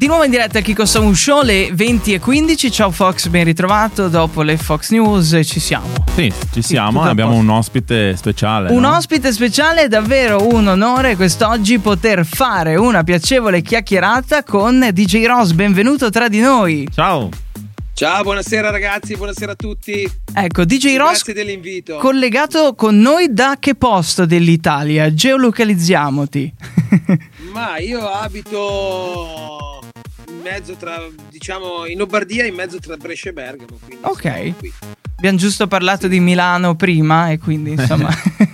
Di nuovo in diretta a Kiko Sound Show le 20 e 15. Ciao Fox, ben ritrovato. Dopo le Fox News ci siamo. Sì, ci siamo. Sì, abbiamo un ospite speciale. Un no? ospite speciale, davvero un onore quest'oggi poter fare una piacevole chiacchierata con DJ Ross. Benvenuto tra di noi. Ciao. Ciao, buonasera ragazzi, buonasera a tutti. Ecco, DJ Ross. Grazie dell'invito. Collegato con noi da che posto dell'Italia? Geolocalizziamoti. Ma io abito in mezzo tra, diciamo, in Lombardia, in mezzo tra Brescia e Bergamo. Ok. Abbiamo giusto parlato di Milano prima e quindi insomma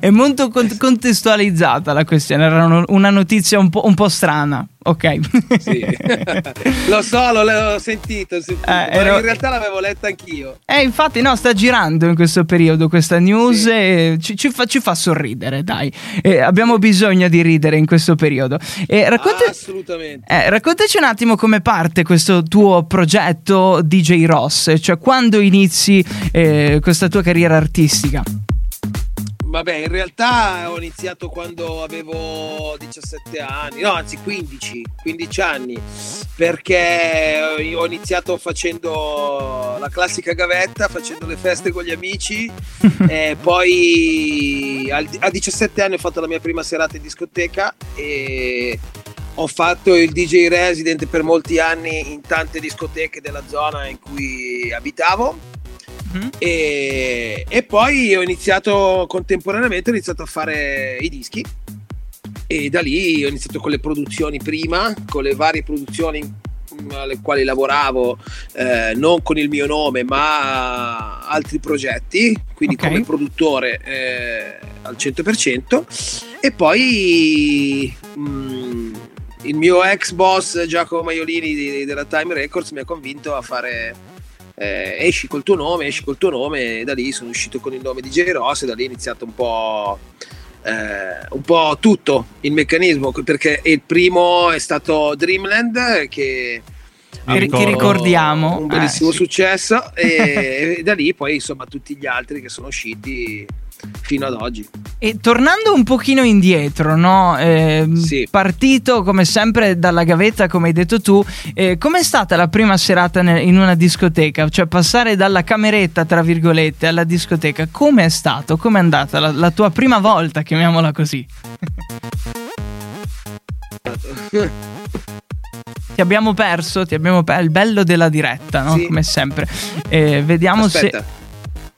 è molto contestualizzata la questione, era una notizia un po', un po strana ok. Sì. lo so, l'ho sentito, sentito eh, ero... in realtà l'avevo letta anch'io. Eh, infatti, no, sta girando in questo periodo questa news sì. e ci, ci, fa, ci, fa, sorridere, dai. Eh, abbiamo bisogno di ridere in questo periodo. Eh, racconta... Assolutamente. Eh, raccontaci un attimo come parte questo tuo progetto DJ Ross, cioè quando inizi eh, questa tua carriera artistica. Vabbè, in realtà ho iniziato quando avevo 17 anni, no, anzi 15, 15 anni, perché ho iniziato facendo la classica gavetta, facendo le feste con gli amici, e poi a 17 anni ho fatto la mia prima serata in discoteca e ho fatto il DJ resident per molti anni in tante discoteche della zona in cui abitavo Mm-hmm. E, e, poi ho iniziato contemporaneamente, ho iniziato a fare i dischi e da lì ho iniziato con le produzioni prima, con le varie produzioni alle quali lavoravo, eh, non con il mio nome ma altri progetti, quindi okay. come produttore eh, al 100% e poi mh, mm, il mio ex boss Giacomo Maiolini della Time Records mi ha convinto a fare eh, esci col tuo nome, esci col tuo nome e da lì sono uscito con il nome di J. Ross e da lì è iniziato un po', eh, un po' tutto il meccanismo perché il primo è stato Dreamland che che ricordiamo un bellissimo eh, sì. successo e, e da lì poi insomma tutti gli altri che sono usciti fino ad oggi. E tornando un pochino indietro, no? eh, sì. partito come sempre dalla gavetta, come hai detto tu, eh, com'è stata la prima serata in una discoteca? Cioè passare dalla cameretta, tra virgolette, alla discoteca, com'è stato? Com'è andata la, la tua prima volta, chiamiamola così? ti abbiamo perso, ti abbiamo perso il bello della diretta, no? Sì. Come sempre. Eh, vediamo Aspetta. se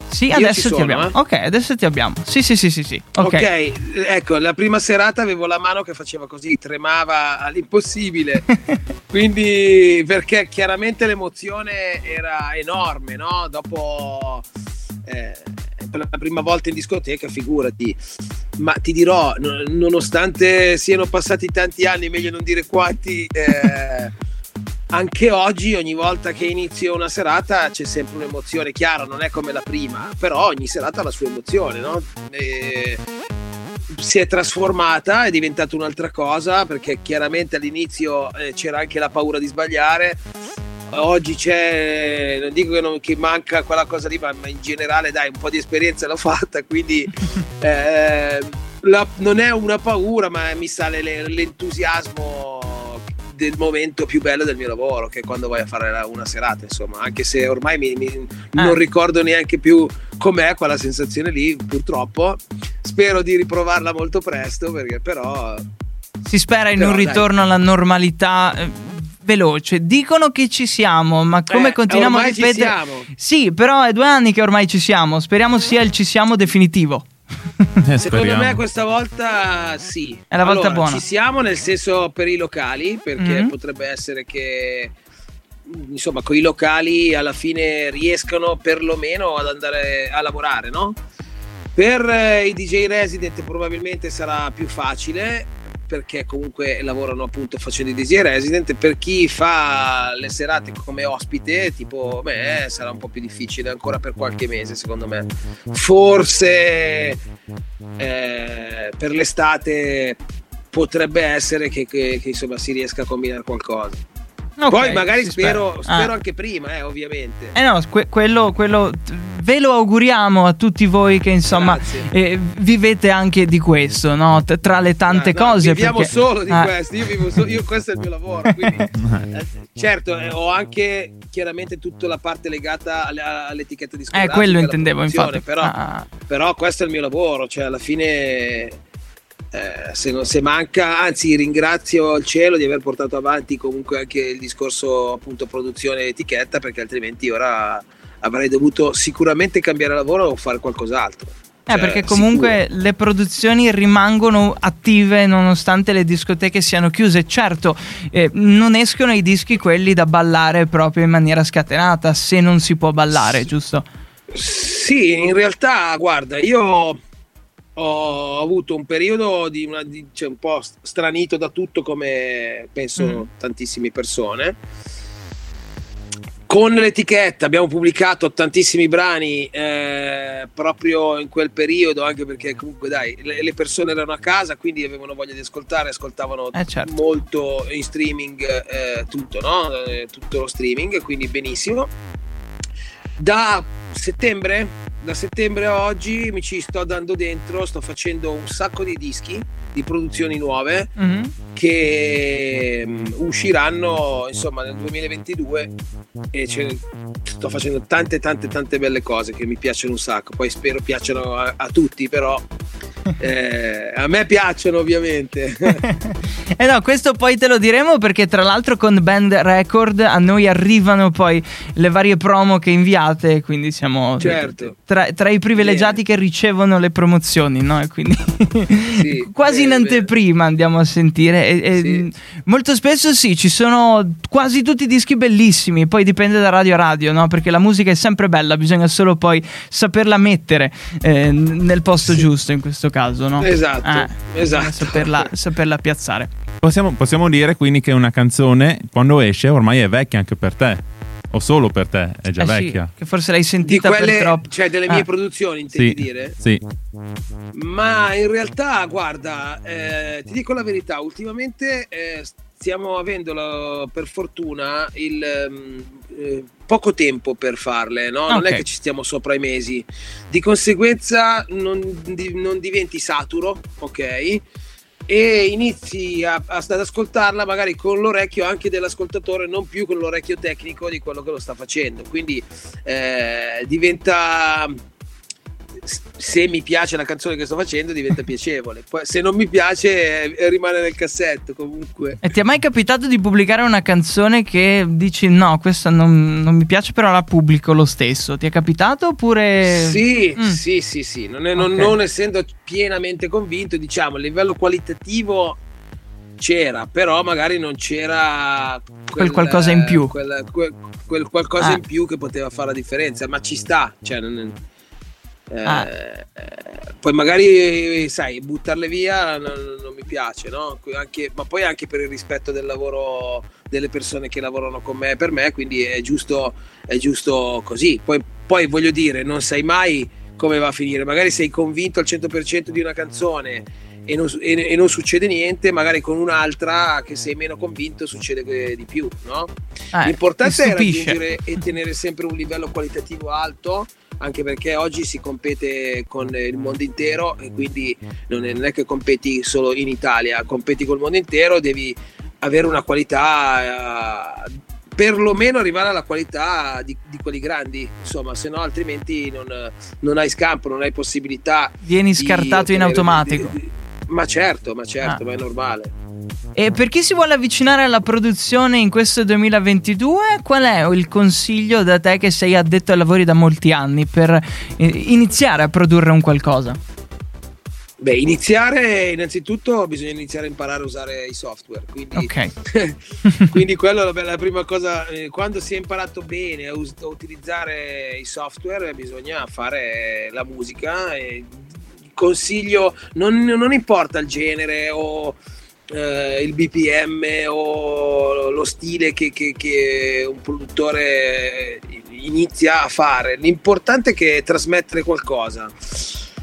sì, adesso sono, ti abbiamo. Eh? Ok, adesso ti abbiamo. Sì, sì, sì, sì, sì. Okay. ok, ecco, la prima serata avevo la mano che faceva così, tremava all'impossibile. Quindi, perché chiaramente l'emozione era enorme, no? Dopo eh, per la prima volta in discoteca, figurati. Ma ti dirò, nonostante siano passati tanti anni, meglio non dire quanti. Eh, anche oggi ogni volta che inizio una serata c'è sempre un'emozione chiara, non è come la prima, però ogni serata ha la sua emozione, no? E si è trasformata, è diventata un'altra cosa perché chiaramente all'inizio eh, c'era anche la paura di sbagliare. Oggi c'è, non dico che, non, che manca quella cosa lì, ma in generale dai, un po' di esperienza l'ho fatta, quindi eh, la, non è una paura, ma mi sale l'entusiasmo del momento più bello del mio lavoro, che è quando vai a fare una serata, insomma, anche se ormai mi, mi, ah. non ricordo neanche più com'è quella sensazione lì, purtroppo. Spero di riprovarla molto presto, perché però... Si spera in però, un ritorno dai. alla normalità eh, veloce. Dicono che ci siamo, ma come eh, continuiamo a ripetere? Sì, però è due anni che ormai ci siamo. Speriamo sia il ci siamo definitivo. Eh, Secondo me questa volta sì. È la volta allora, buona. Ci siamo nel senso per i locali, perché mm-hmm. potrebbe essere che insomma con i locali alla fine riescano perlomeno ad andare a lavorare, no? Per eh, i DJ resident probabilmente sarà più facile perché comunque lavorano appunto facendo i DJ resident. Per chi fa le serate come ospite tipo me sarà un po' più difficile ancora per qualche mese secondo me. Forse eh, per l'estate potrebbe essere che, che, che insomma si riesca a combinare qualcosa Okay, Poi magari spero, spero ah. anche prima, eh, ovviamente. Eh no, que- quello, quello, ve lo auguriamo a tutti voi che insomma eh, vivete anche di questo, no? T- tra le tante no, cose. Viviamo perché... solo di ah. questo, io vivo solo, io, questo è il mio lavoro. Quindi, eh, certo, eh, ho anche chiaramente tutta la parte legata alle, all'etichetta discografica. Eh, quello intendevo infatti. Però, ah. però questo è il mio lavoro, cioè alla fine eh, se, non, se manca, anzi ringrazio il cielo di aver portato avanti comunque anche il discorso appunto produzione etichetta perché altrimenti ora avrei dovuto sicuramente cambiare lavoro o fare qualcos'altro. Eh, cioè, perché comunque sicuro. le produzioni rimangono attive nonostante le discoteche siano chiuse. Certo, eh, non escono i dischi quelli da ballare proprio in maniera scatenata, se non si può ballare, sì. giusto? Sì, in realtà, guarda, io ho avuto un periodo di una, di, cioè un po' stranito da tutto come penso mm. tantissime persone con l'etichetta abbiamo pubblicato tantissimi brani eh, proprio in quel periodo anche perché comunque dai le, le, persone erano a casa quindi avevano voglia di ascoltare ascoltavano eh, certo. molto in streaming eh, tutto no? Eh, tutto lo streaming quindi benissimo da settembre da settembre a oggi mi ci sto dando dentro, sto facendo un sacco di dischi di produzioni nuove mm-hmm. che um, usciranno insomma nel 2022 e sto facendo tante tante tante belle cose che mi piacciono un sacco, poi spero piacciono a, a tutti però eh, a me piacciono ovviamente. eh no, questo poi te lo diremo perché tra l'altro con Band Record a noi arrivano poi le varie promo che inviate, quindi siamo certo. tra, tra, i privilegiati yeah. che ricevono le promozioni, no? E quindi sì, quasi in anteprima andiamo a sentire. E, e sì. Molto spesso sì, ci sono quasi tutti i dischi bellissimi, poi dipende da radio a radio, no? Perché la musica è sempre bella, bisogna solo poi saperla mettere eh, nel posto sì. giusto in questo caso, no? Esatto, eh, esatto. Saperla, saperla piazzare. Possiamo, possiamo dire quindi che una canzone quando esce ormai è vecchia anche per te o solo per te è già eh vecchia. Sì, che forse l'hai sentita quelle, per troppo. Cioè delle mie ah. produzioni, intendi sì, dire? Sì. Ma in realtà, guarda, eh, ti dico la verità, ultimamente eh, stiamo avendo per fortuna il mm, eh, poco tempo per farle, no? non okay. è che ci stiamo sopra i mesi, di conseguenza non, di, non diventi saturo, ok? e inizi a, a, ad ascoltarla magari con l'orecchio anche dell'ascoltatore, non più con l'orecchio tecnico di quello che lo sta facendo. Quindi eh, diventa se mi piace la canzone che sto facendo diventa piacevole. Poi, se non mi piace eh, rimane nel cassetto comunque. E ti è mai capitato di pubblicare una canzone che dici no, questa non, non mi piace però la pubblico lo stesso? Ti è capitato oppure... Sì, mm. sì, sì, sì. Non, è, non, okay. non essendo pienamente convinto, diciamo, a livello qualitativo c'era, però magari non c'era quel, quel qualcosa in più. Quel, quel, quel qualcosa ah. in più che poteva fare la differenza, ma ci sta. Cioè, non, eh, ah. Poi magari, sai, buttarle via non, non mi piace, no? Anche, ma poi anche per il rispetto del lavoro delle persone che lavorano con me e per me, quindi è giusto, è giusto così. Poi, poi voglio dire, non sai mai come va a finire. Magari sei convinto al 100% di una canzone e non, e, e non, succede niente, magari con un'altra che sei meno convinto succede di più, no? Eh, L'importante è raggiungere e tenere sempre un livello qualitativo alto anche perché oggi si compete con il mondo intero e quindi non è, non è che competi solo in Italia, competi col mondo intero, devi avere una qualità eh, perlomeno arrivare alla qualità di, di, quelli grandi, insomma, se no altrimenti non, non, hai scampo, non hai possibilità. Vieni scartato in automatico. Di, di, ma certo, ma certo, ah. ma è normale. E per chi si vuole avvicinare alla produzione in questo 2022, qual è il consiglio da te che sei addetto ai lavori da molti anni per eh, iniziare a produrre un qualcosa? Beh, iniziare innanzitutto bisogna iniziare a imparare a usare i software. Quindi, okay. quindi quello è la prima cosa. Eh, quando si è imparato bene a, us- a utilizzare i software, bisogna fare la musica. E consiglio, non, non importa il genere o eh, il BPM o lo stile che, che, che, un produttore inizia a fare. L'importante è che trasmettere qualcosa.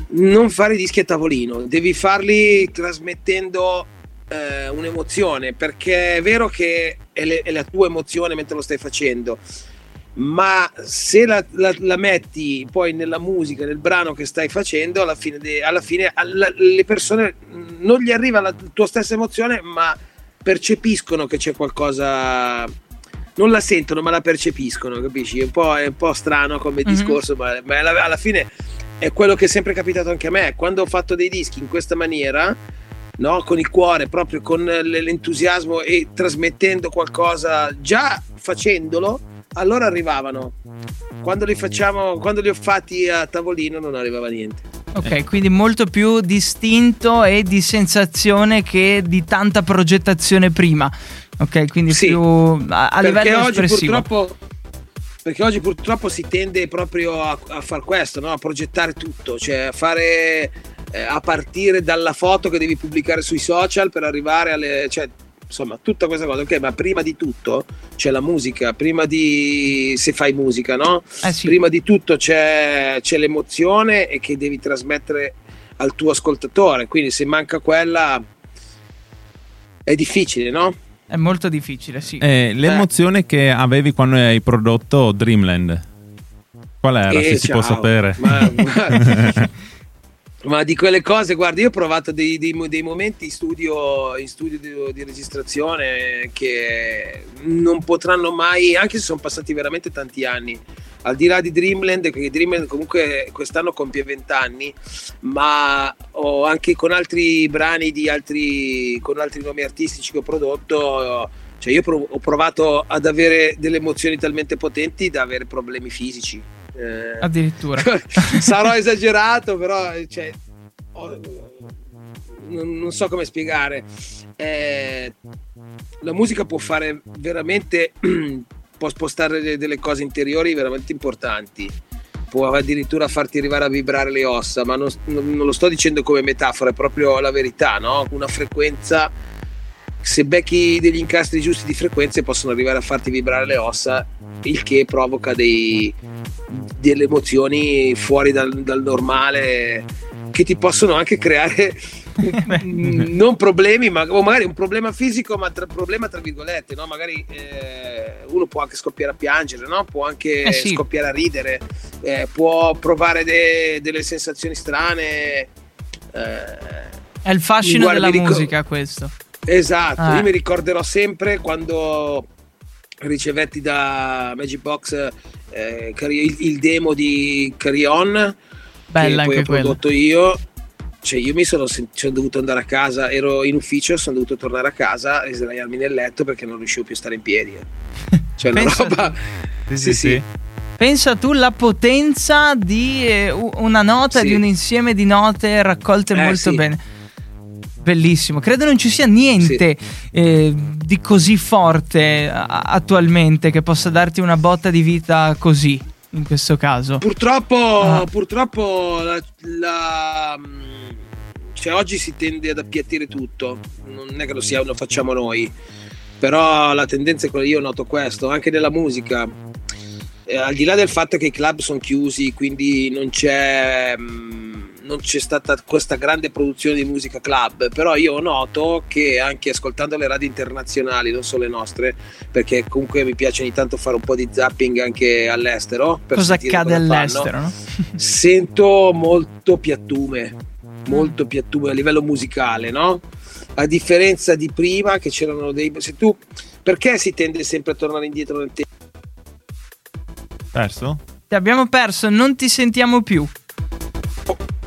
Non fare dischi a tavolino, devi farli trasmettendo eh, un'emozione, perché è vero che è, le, è la tua emozione mentre lo stai facendo ma se la, la, la, metti poi nella musica, nel brano che stai facendo, alla fine, de, alla fine alla, le persone non gli arriva la tua stessa emozione, ma percepiscono che c'è qualcosa. Non la sentono, ma la percepiscono, capisci? È un po', è un po strano come mm-hmm. discorso, ma, ma alla, alla fine è quello che è sempre capitato anche a me. Quando ho fatto dei dischi in questa maniera, no? con il cuore, proprio con l'entusiasmo e trasmettendo qualcosa, già facendolo, allora arrivavano. Quando li facciamo, quando li ho fatti a tavolino non arrivava niente. Ok, quindi molto più distinto e di sensazione che di tanta progettazione prima. Ok, quindi sì, più a, a livello oggi espressivo. Purtroppo, perché oggi purtroppo si tende proprio a, a fare questo, no? a progettare tutto, cioè a fare eh, a partire dalla foto che devi pubblicare sui social per arrivare alle... Cioè, insomma, tutta questa cosa, ok, ma prima di tutto c'è la musica, prima di se fai musica, no? Eh sì. Prima di tutto c'è, c'è l'emozione e che devi trasmettere al tuo ascoltatore, quindi se manca quella è difficile, no? È molto difficile, sì. Eh, l'emozione eh. che avevi quando hai prodotto Dreamland, qual era, eh, se ciao. si può sapere? Ma, ma... Ma di quelle cose, guarda, io ho provato dei, dei, dei momenti in studio, in studio di, di, registrazione che non potranno mai, anche se sono passati veramente tanti anni, al di là di Dreamland, perché Dreamland comunque quest'anno compie 20 anni, ma ho anche con altri brani di altri, con altri nomi artistici che ho prodotto, cioè io ho provato ad avere delle emozioni talmente potenti da avere problemi fisici eh, Addirittura. sarò esagerato, però cioè, oh, non, non, so come spiegare. Eh, la musica può fare veramente, può spostare delle cose interiori veramente importanti. Può addirittura farti arrivare a vibrare le ossa, ma non, non lo sto dicendo come metafora, è proprio la verità, no? Una frequenza se becchi degli incastri giusti di frequenze possono arrivare a farti vibrare le ossa, il che provoca dei, delle emozioni fuori dal, dal, normale che ti possono anche creare non problemi, ma o magari un problema fisico, ma tra, problema tra virgolette, no? magari eh, uno può anche scoppiare a piangere, no? può anche eh sì. scoppiare a ridere, eh, può provare de, delle sensazioni strane. È il fascino della musica questo. Esatto, ah. io mi ricorderò sempre quando ricevetti da Magic Box eh, il, il, demo di Carry On Bella che poi ho prodotto io cioè io mi sono, sono, dovuto andare a casa ero in ufficio sono dovuto tornare a casa e sdraiarmi nel letto perché non riuscivo più a stare in piedi eh. cioè una roba sì, sì, sì. Pensa tu la potenza di eh, una nota, sì. di un insieme di note raccolte eh, molto sì. bene. Bellissimo, credo non ci sia niente sì. eh, di così forte attualmente che possa darti una botta di vita così, in questo caso. Purtroppo, ah. purtroppo la, la, cioè, oggi si tende ad appiattire tutto, non è che lo, sia, lo facciamo noi, però la tendenza è quella, io noto questo, anche nella musica. Eh, al di là del fatto che i club sono chiusi, quindi non c'è... Mh, mm, non c'è stata questa grande produzione di musica club, però io noto che anche ascoltando le radio internazionali, non solo le nostre, perché comunque mi piace ogni tanto fare un po' di zapping anche all'estero. cosa accade cosa all'estero? No? Sento molto piattume, molto piattume a livello musicale, no? A differenza di prima che c'erano dei... Se tu... Perché si tende sempre a tornare indietro nel tempo? Perso? Ti abbiamo perso, non ti sentiamo più.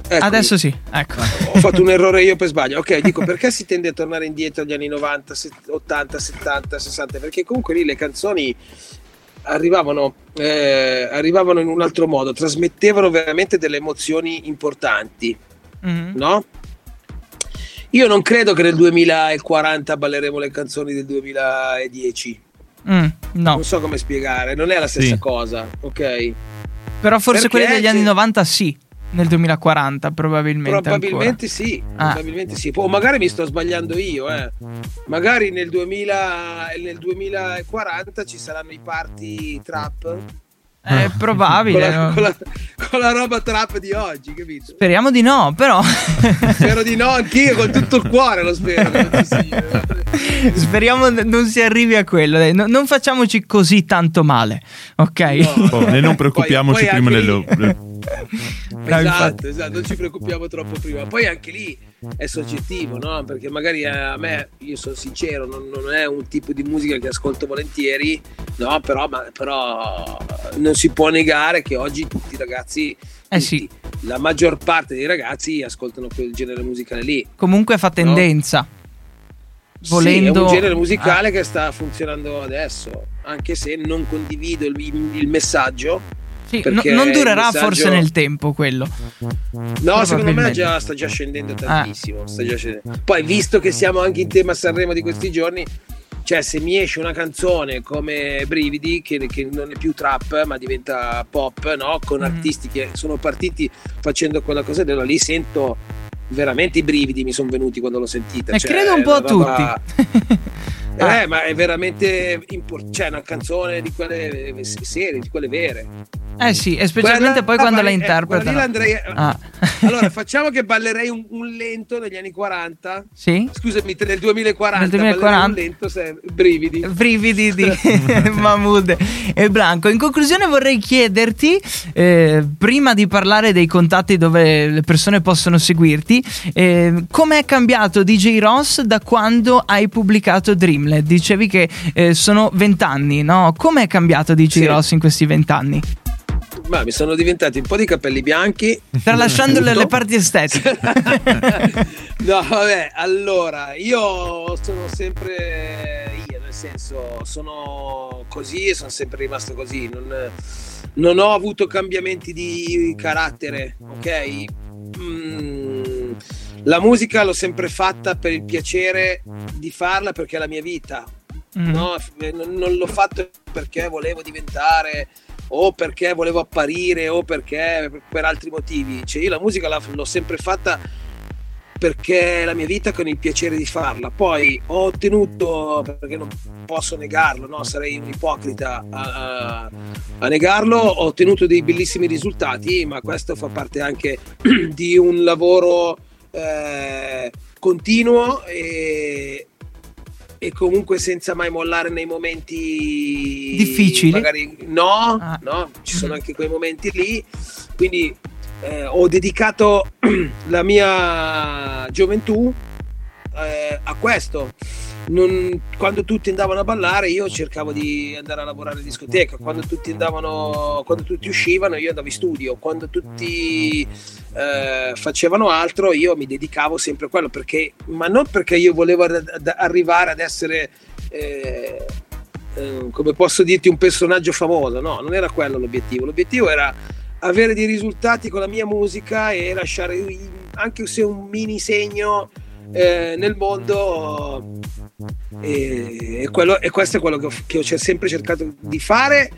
Ecco, Adesso sì, ecco. Ho fatto un errore io per sbaglio. Ok, dico perché si tende a tornare indietro agli anni 90, 80, 70, 60? Perché comunque lì le canzoni arrivavano, eh, arrivavano in un altro modo, trasmettevano veramente delle emozioni importanti, mm-hmm. no? Io non credo che nel 2040 balleremo le canzoni del 2010. Mm, no. Non so come spiegare, non è la stessa sì. cosa, ok? Però forse Perché quelle degli anni 90 sì. Nel 2040 probabilmente. Probabilmente ancora. sì, ah. probabilmente sì. O magari mi sto sbagliando io, eh. Magari nel, 2000, nel 2040 ci saranno i party trap. È probabile. con, la, con, la, con, la, roba trap di oggi, capito? Speriamo di no, però. Spero di no, anch'io con tutto il cuore lo spero. Speriamo non si arrivi a quello. Dai. No, non facciamoci così tanto male, ok? No, oh, e non preoccupiamoci poi, poi prima del. Esatto, esatto, non ci preoccupiamo troppo prima. Poi anche lì è soggettivo, no? Perché magari a me, io sono sincero, non, non è un tipo di musica che ascolto volentieri, no? Però, ma, però non si può negare che oggi tutti i ragazzi, eh sì. la maggior parte dei ragazzi ascoltano quel genere musicale lì. Comunque fa tendenza. No? Volendo... Sì, è un genere musicale ah. che sta funzionando adesso, anche se non condivido il, il messaggio sì, no, non durerà messaggio... forse nel tempo quello. No, secondo me già, sta già scendendo ah. tantissimo. Ah. Già scendendo. Poi, visto che siamo anche in tema Sanremo di questi giorni, cioè se mi esce una canzone come Brividi, che, che non è più trap ma diventa pop, no? con mm. artisti che sono partiti facendo quella cosa, allora lì sento veramente i brividi mi sono venuti quando l'ho sentita. E cioè, credo un po' a roba... tutti. Ah. Eh, ma è veramente importante. Cioè, una canzone di quelle serie, di quelle vere. Eh sì, e specialmente quella, poi quando la interpretano. Andrei... Ah. Allora, facciamo che ballerei un, un, lento negli anni 40. Sì. Scusami, nel 2040. Nel 2040. Un lento, se... brividi. Brividi di Mahmood e Blanco. In conclusione vorrei chiederti, eh, prima di parlare dei contatti dove le persone possono seguirti, eh, com'è cambiato DJ Ross da quando hai pubblicato Dreamlet? Dicevi che eh, sono vent'anni, no? Com'è cambiato DJ sì. Ross in questi vent'anni? ma mi sono diventati un po' di capelli bianchi. Tralasciando le, le parti estetiche. no, vabbè, allora, io sono sempre io, nel senso, sono così e sono sempre rimasto così. Non, non ho avuto cambiamenti di carattere, ok? Mm, la musica l'ho sempre fatta per il piacere di farla perché è la mia vita. Mm. No? Non l'ho fatto perché volevo diventare o perché volevo apparire o perché per altri motivi. Cioè io la musica l'ho sempre fatta perché è la mia vita con il piacere di farla. Poi ho ottenuto, perché non posso negarlo, no? sarei un ipocrita a, a, negarlo, ho ottenuto dei bellissimi risultati, ma questo fa parte anche di un lavoro eh, continuo e, e comunque senza mai mollare nei momenti difficili. Magari no, ah. no, ci sono anche quei momenti lì. Quindi eh, ho dedicato la mia gioventù eh, a questo non, quando tutti andavano a ballare io cercavo di andare a lavorare in discoteca, quando tutti andavano, quando tutti uscivano io andavo in studio, quando tutti eh, facevano altro io mi dedicavo sempre a quello, perché, ma non perché io volevo ad, arrivare ad essere... Eh, eh, come posso dirti un personaggio famoso. No non era quello l'obiettivo. L'obiettivo era avere dei risultati con la mia musica e lasciare anche se un mini segno eh, nel mondo e, e, quello, e, questo è quello che ho, che ho sempre cercato di fare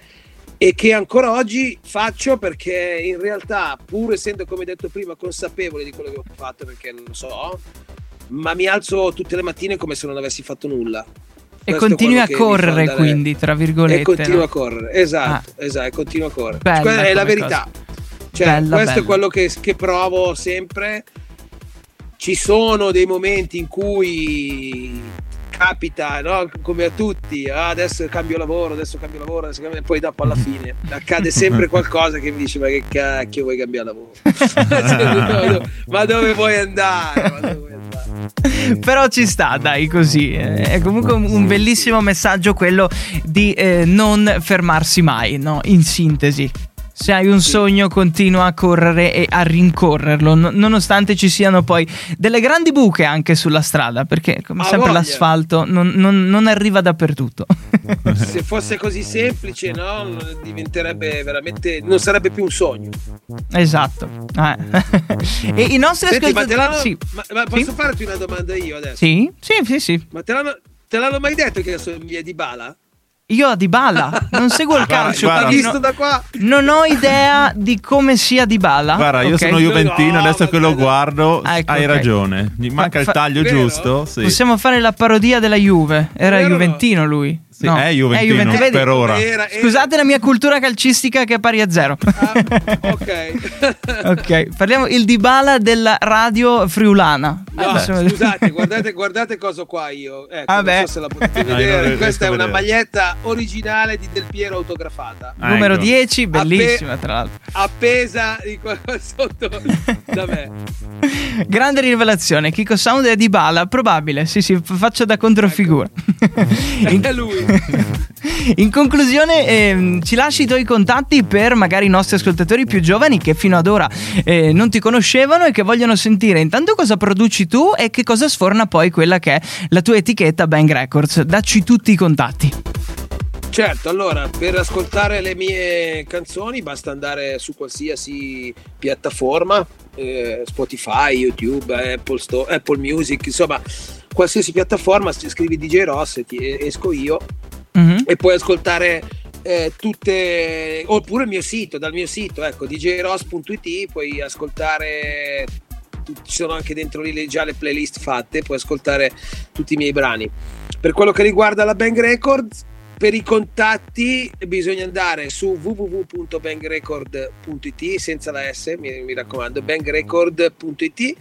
e che ancora oggi faccio perché in realtà pur essendo come detto prima consapevole di quello che ho fatto perché non lo so ma mi alzo tutte le mattine come se non avessi fatto nulla e continui a correre andare... quindi tra virgolette e continuo no? a correre esatto ah. esatto continuo a correre bella è la verità cioè, bella, questo bella. è quello che, che provo sempre ci sono dei momenti in cui capita, no? come a tutti, ah, adesso cambio lavoro, adesso cambio lavoro, adesso cambio... poi dopo alla fine accade sempre qualcosa che mi dice ma che cacchio vuoi cambiare lavoro? ma dove vuoi andare? Ma dove vuoi andare? Però ci sta, dai, così. È comunque un, bellissimo messaggio quello di eh, non fermarsi mai, no? In sintesi se hai un sogno continua a correre e a rincorrerlo, nonostante ci siano poi delle grandi buche anche sulla strada, perché come ah, sempre voglia. l'asfalto non, non, non, arriva dappertutto. Se fosse così semplice, no? Diventerebbe veramente... non sarebbe più un sogno. Esatto. Eh. e i nostri Senti, ascoltatori... Ma, sì. ma, ma posso sì? farti una domanda io adesso? Sì, sì, sì. sì. Ma te l'hanno, te l'hanno mai detto che sono in via di Bala? Io a Dybala non seguo il calcio, guarda, visto no, da qua. non ho idea di come sia Dybala. Guarda, io okay. sono Juventino, no, adesso che lo guardo, ah, ecco, hai okay. ragione. Gli manca fa, il taglio fa, giusto? Sì. Possiamo fare la parodia della Juve. Era vero Juventino lui. Sì, no. È Juventino, è Juventino per ora. Era, era... Scusate la mia cultura calcistica che è pari a zero. Ah, ok. ok, parliamo il Dybala della radio friulana. No, eh, scusate, guardate, guardate cosa qua io. Ecco, ah, non so se la potete vedere. Questa è una vedere. maglietta originale di Del Piero autografata. Ah, Numero ecco. 10, bellissima Appe- tra l'altro. Appesa di qua sotto da me. Grande rivelazione, Kiko Sound è Dybala, probabile. Sì, sì, faccio da controfigura. Ecco. è lui. In conclusione, eh, ci lasci i tuoi contatti per magari i nostri ascoltatori più giovani che fino ad ora eh, non ti conoscevano e che vogliono sentire intanto cosa produci tu e che cosa sforna poi quella che è la tua etichetta Bang Records. Dacci tutti i contatti. Certo, allora per ascoltare le mie canzoni basta andare su qualsiasi piattaforma, eh, Spotify, YouTube, Apple, Store, Apple Music, insomma qualsiasi piattaforma, scrivi DJ Ross ti esco io mm-hmm. e puoi ascoltare eh, tutte, oppure il mio sito, dal mio sito, ecco, djross.it, puoi ascoltare, ci sono anche dentro lì già le playlist fatte, puoi ascoltare tutti i miei brani. Per quello che riguarda la Bang Records, per i contatti bisogna andare su www.bangrecord.it senza la S, mi, mi raccomando, bangrecord.it.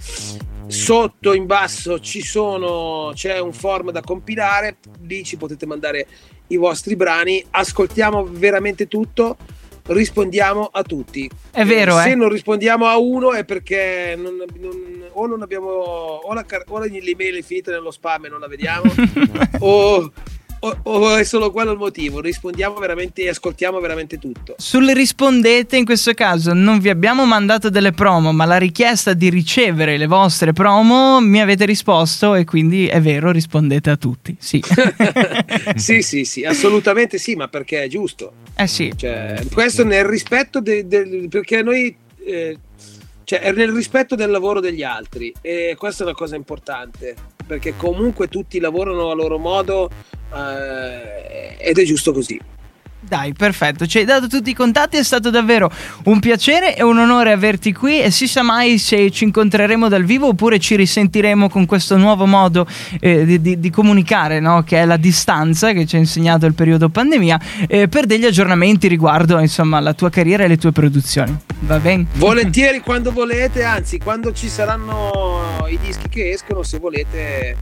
Sotto in basso ci sono, c'è un form da compilare, lì ci potete mandare i vostri brani, ascoltiamo veramente tutto, rispondiamo a tutti. È vero, Se eh? non rispondiamo a uno è perché non, non, o non abbiamo o, la, o l'email è finita nello spam e non la vediamo o o, o, è solo quello il motivo? Rispondiamo veramente e ascoltiamo veramente tutto. Sulle rispondete, in questo caso non vi abbiamo mandato delle promo, ma la richiesta di ricevere le vostre promo mi avete risposto e quindi è vero, rispondete a tutti. Sì, sì, sì, sì, assolutamente sì, ma perché è giusto. Eh sì. Cioè, questo nel rispetto del... De, perché noi... Eh, cioè è nel rispetto del lavoro degli altri e questa è una cosa importante perché comunque tutti lavorano a loro modo eh, ed è giusto così. Dai, perfetto, ci hai dato tutti i contatti, è stato davvero un piacere e un onore averti qui e si sa mai se ci incontreremo dal vivo oppure ci risentiremo con questo nuovo modo eh, di, di, di, comunicare, no? che è la distanza che ci ha insegnato il periodo pandemia, eh, per degli aggiornamenti riguardo insomma la tua carriera e le tue produzioni. Va bene? Volentieri quando volete, anzi quando ci saranno i dischi che escono, se volete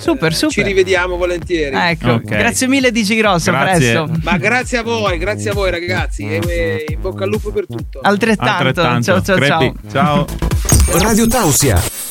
Super, super. Ci rivediamo volentieri. Ecco, okay. grazie mille di Gigrosso, presto. Ma grazie a voi, grazie a voi ragazzi e in bocca al lupo per tutto. Altrettanto. Altrettanto. Ciao ciao Crepi. ciao. Radio Tausia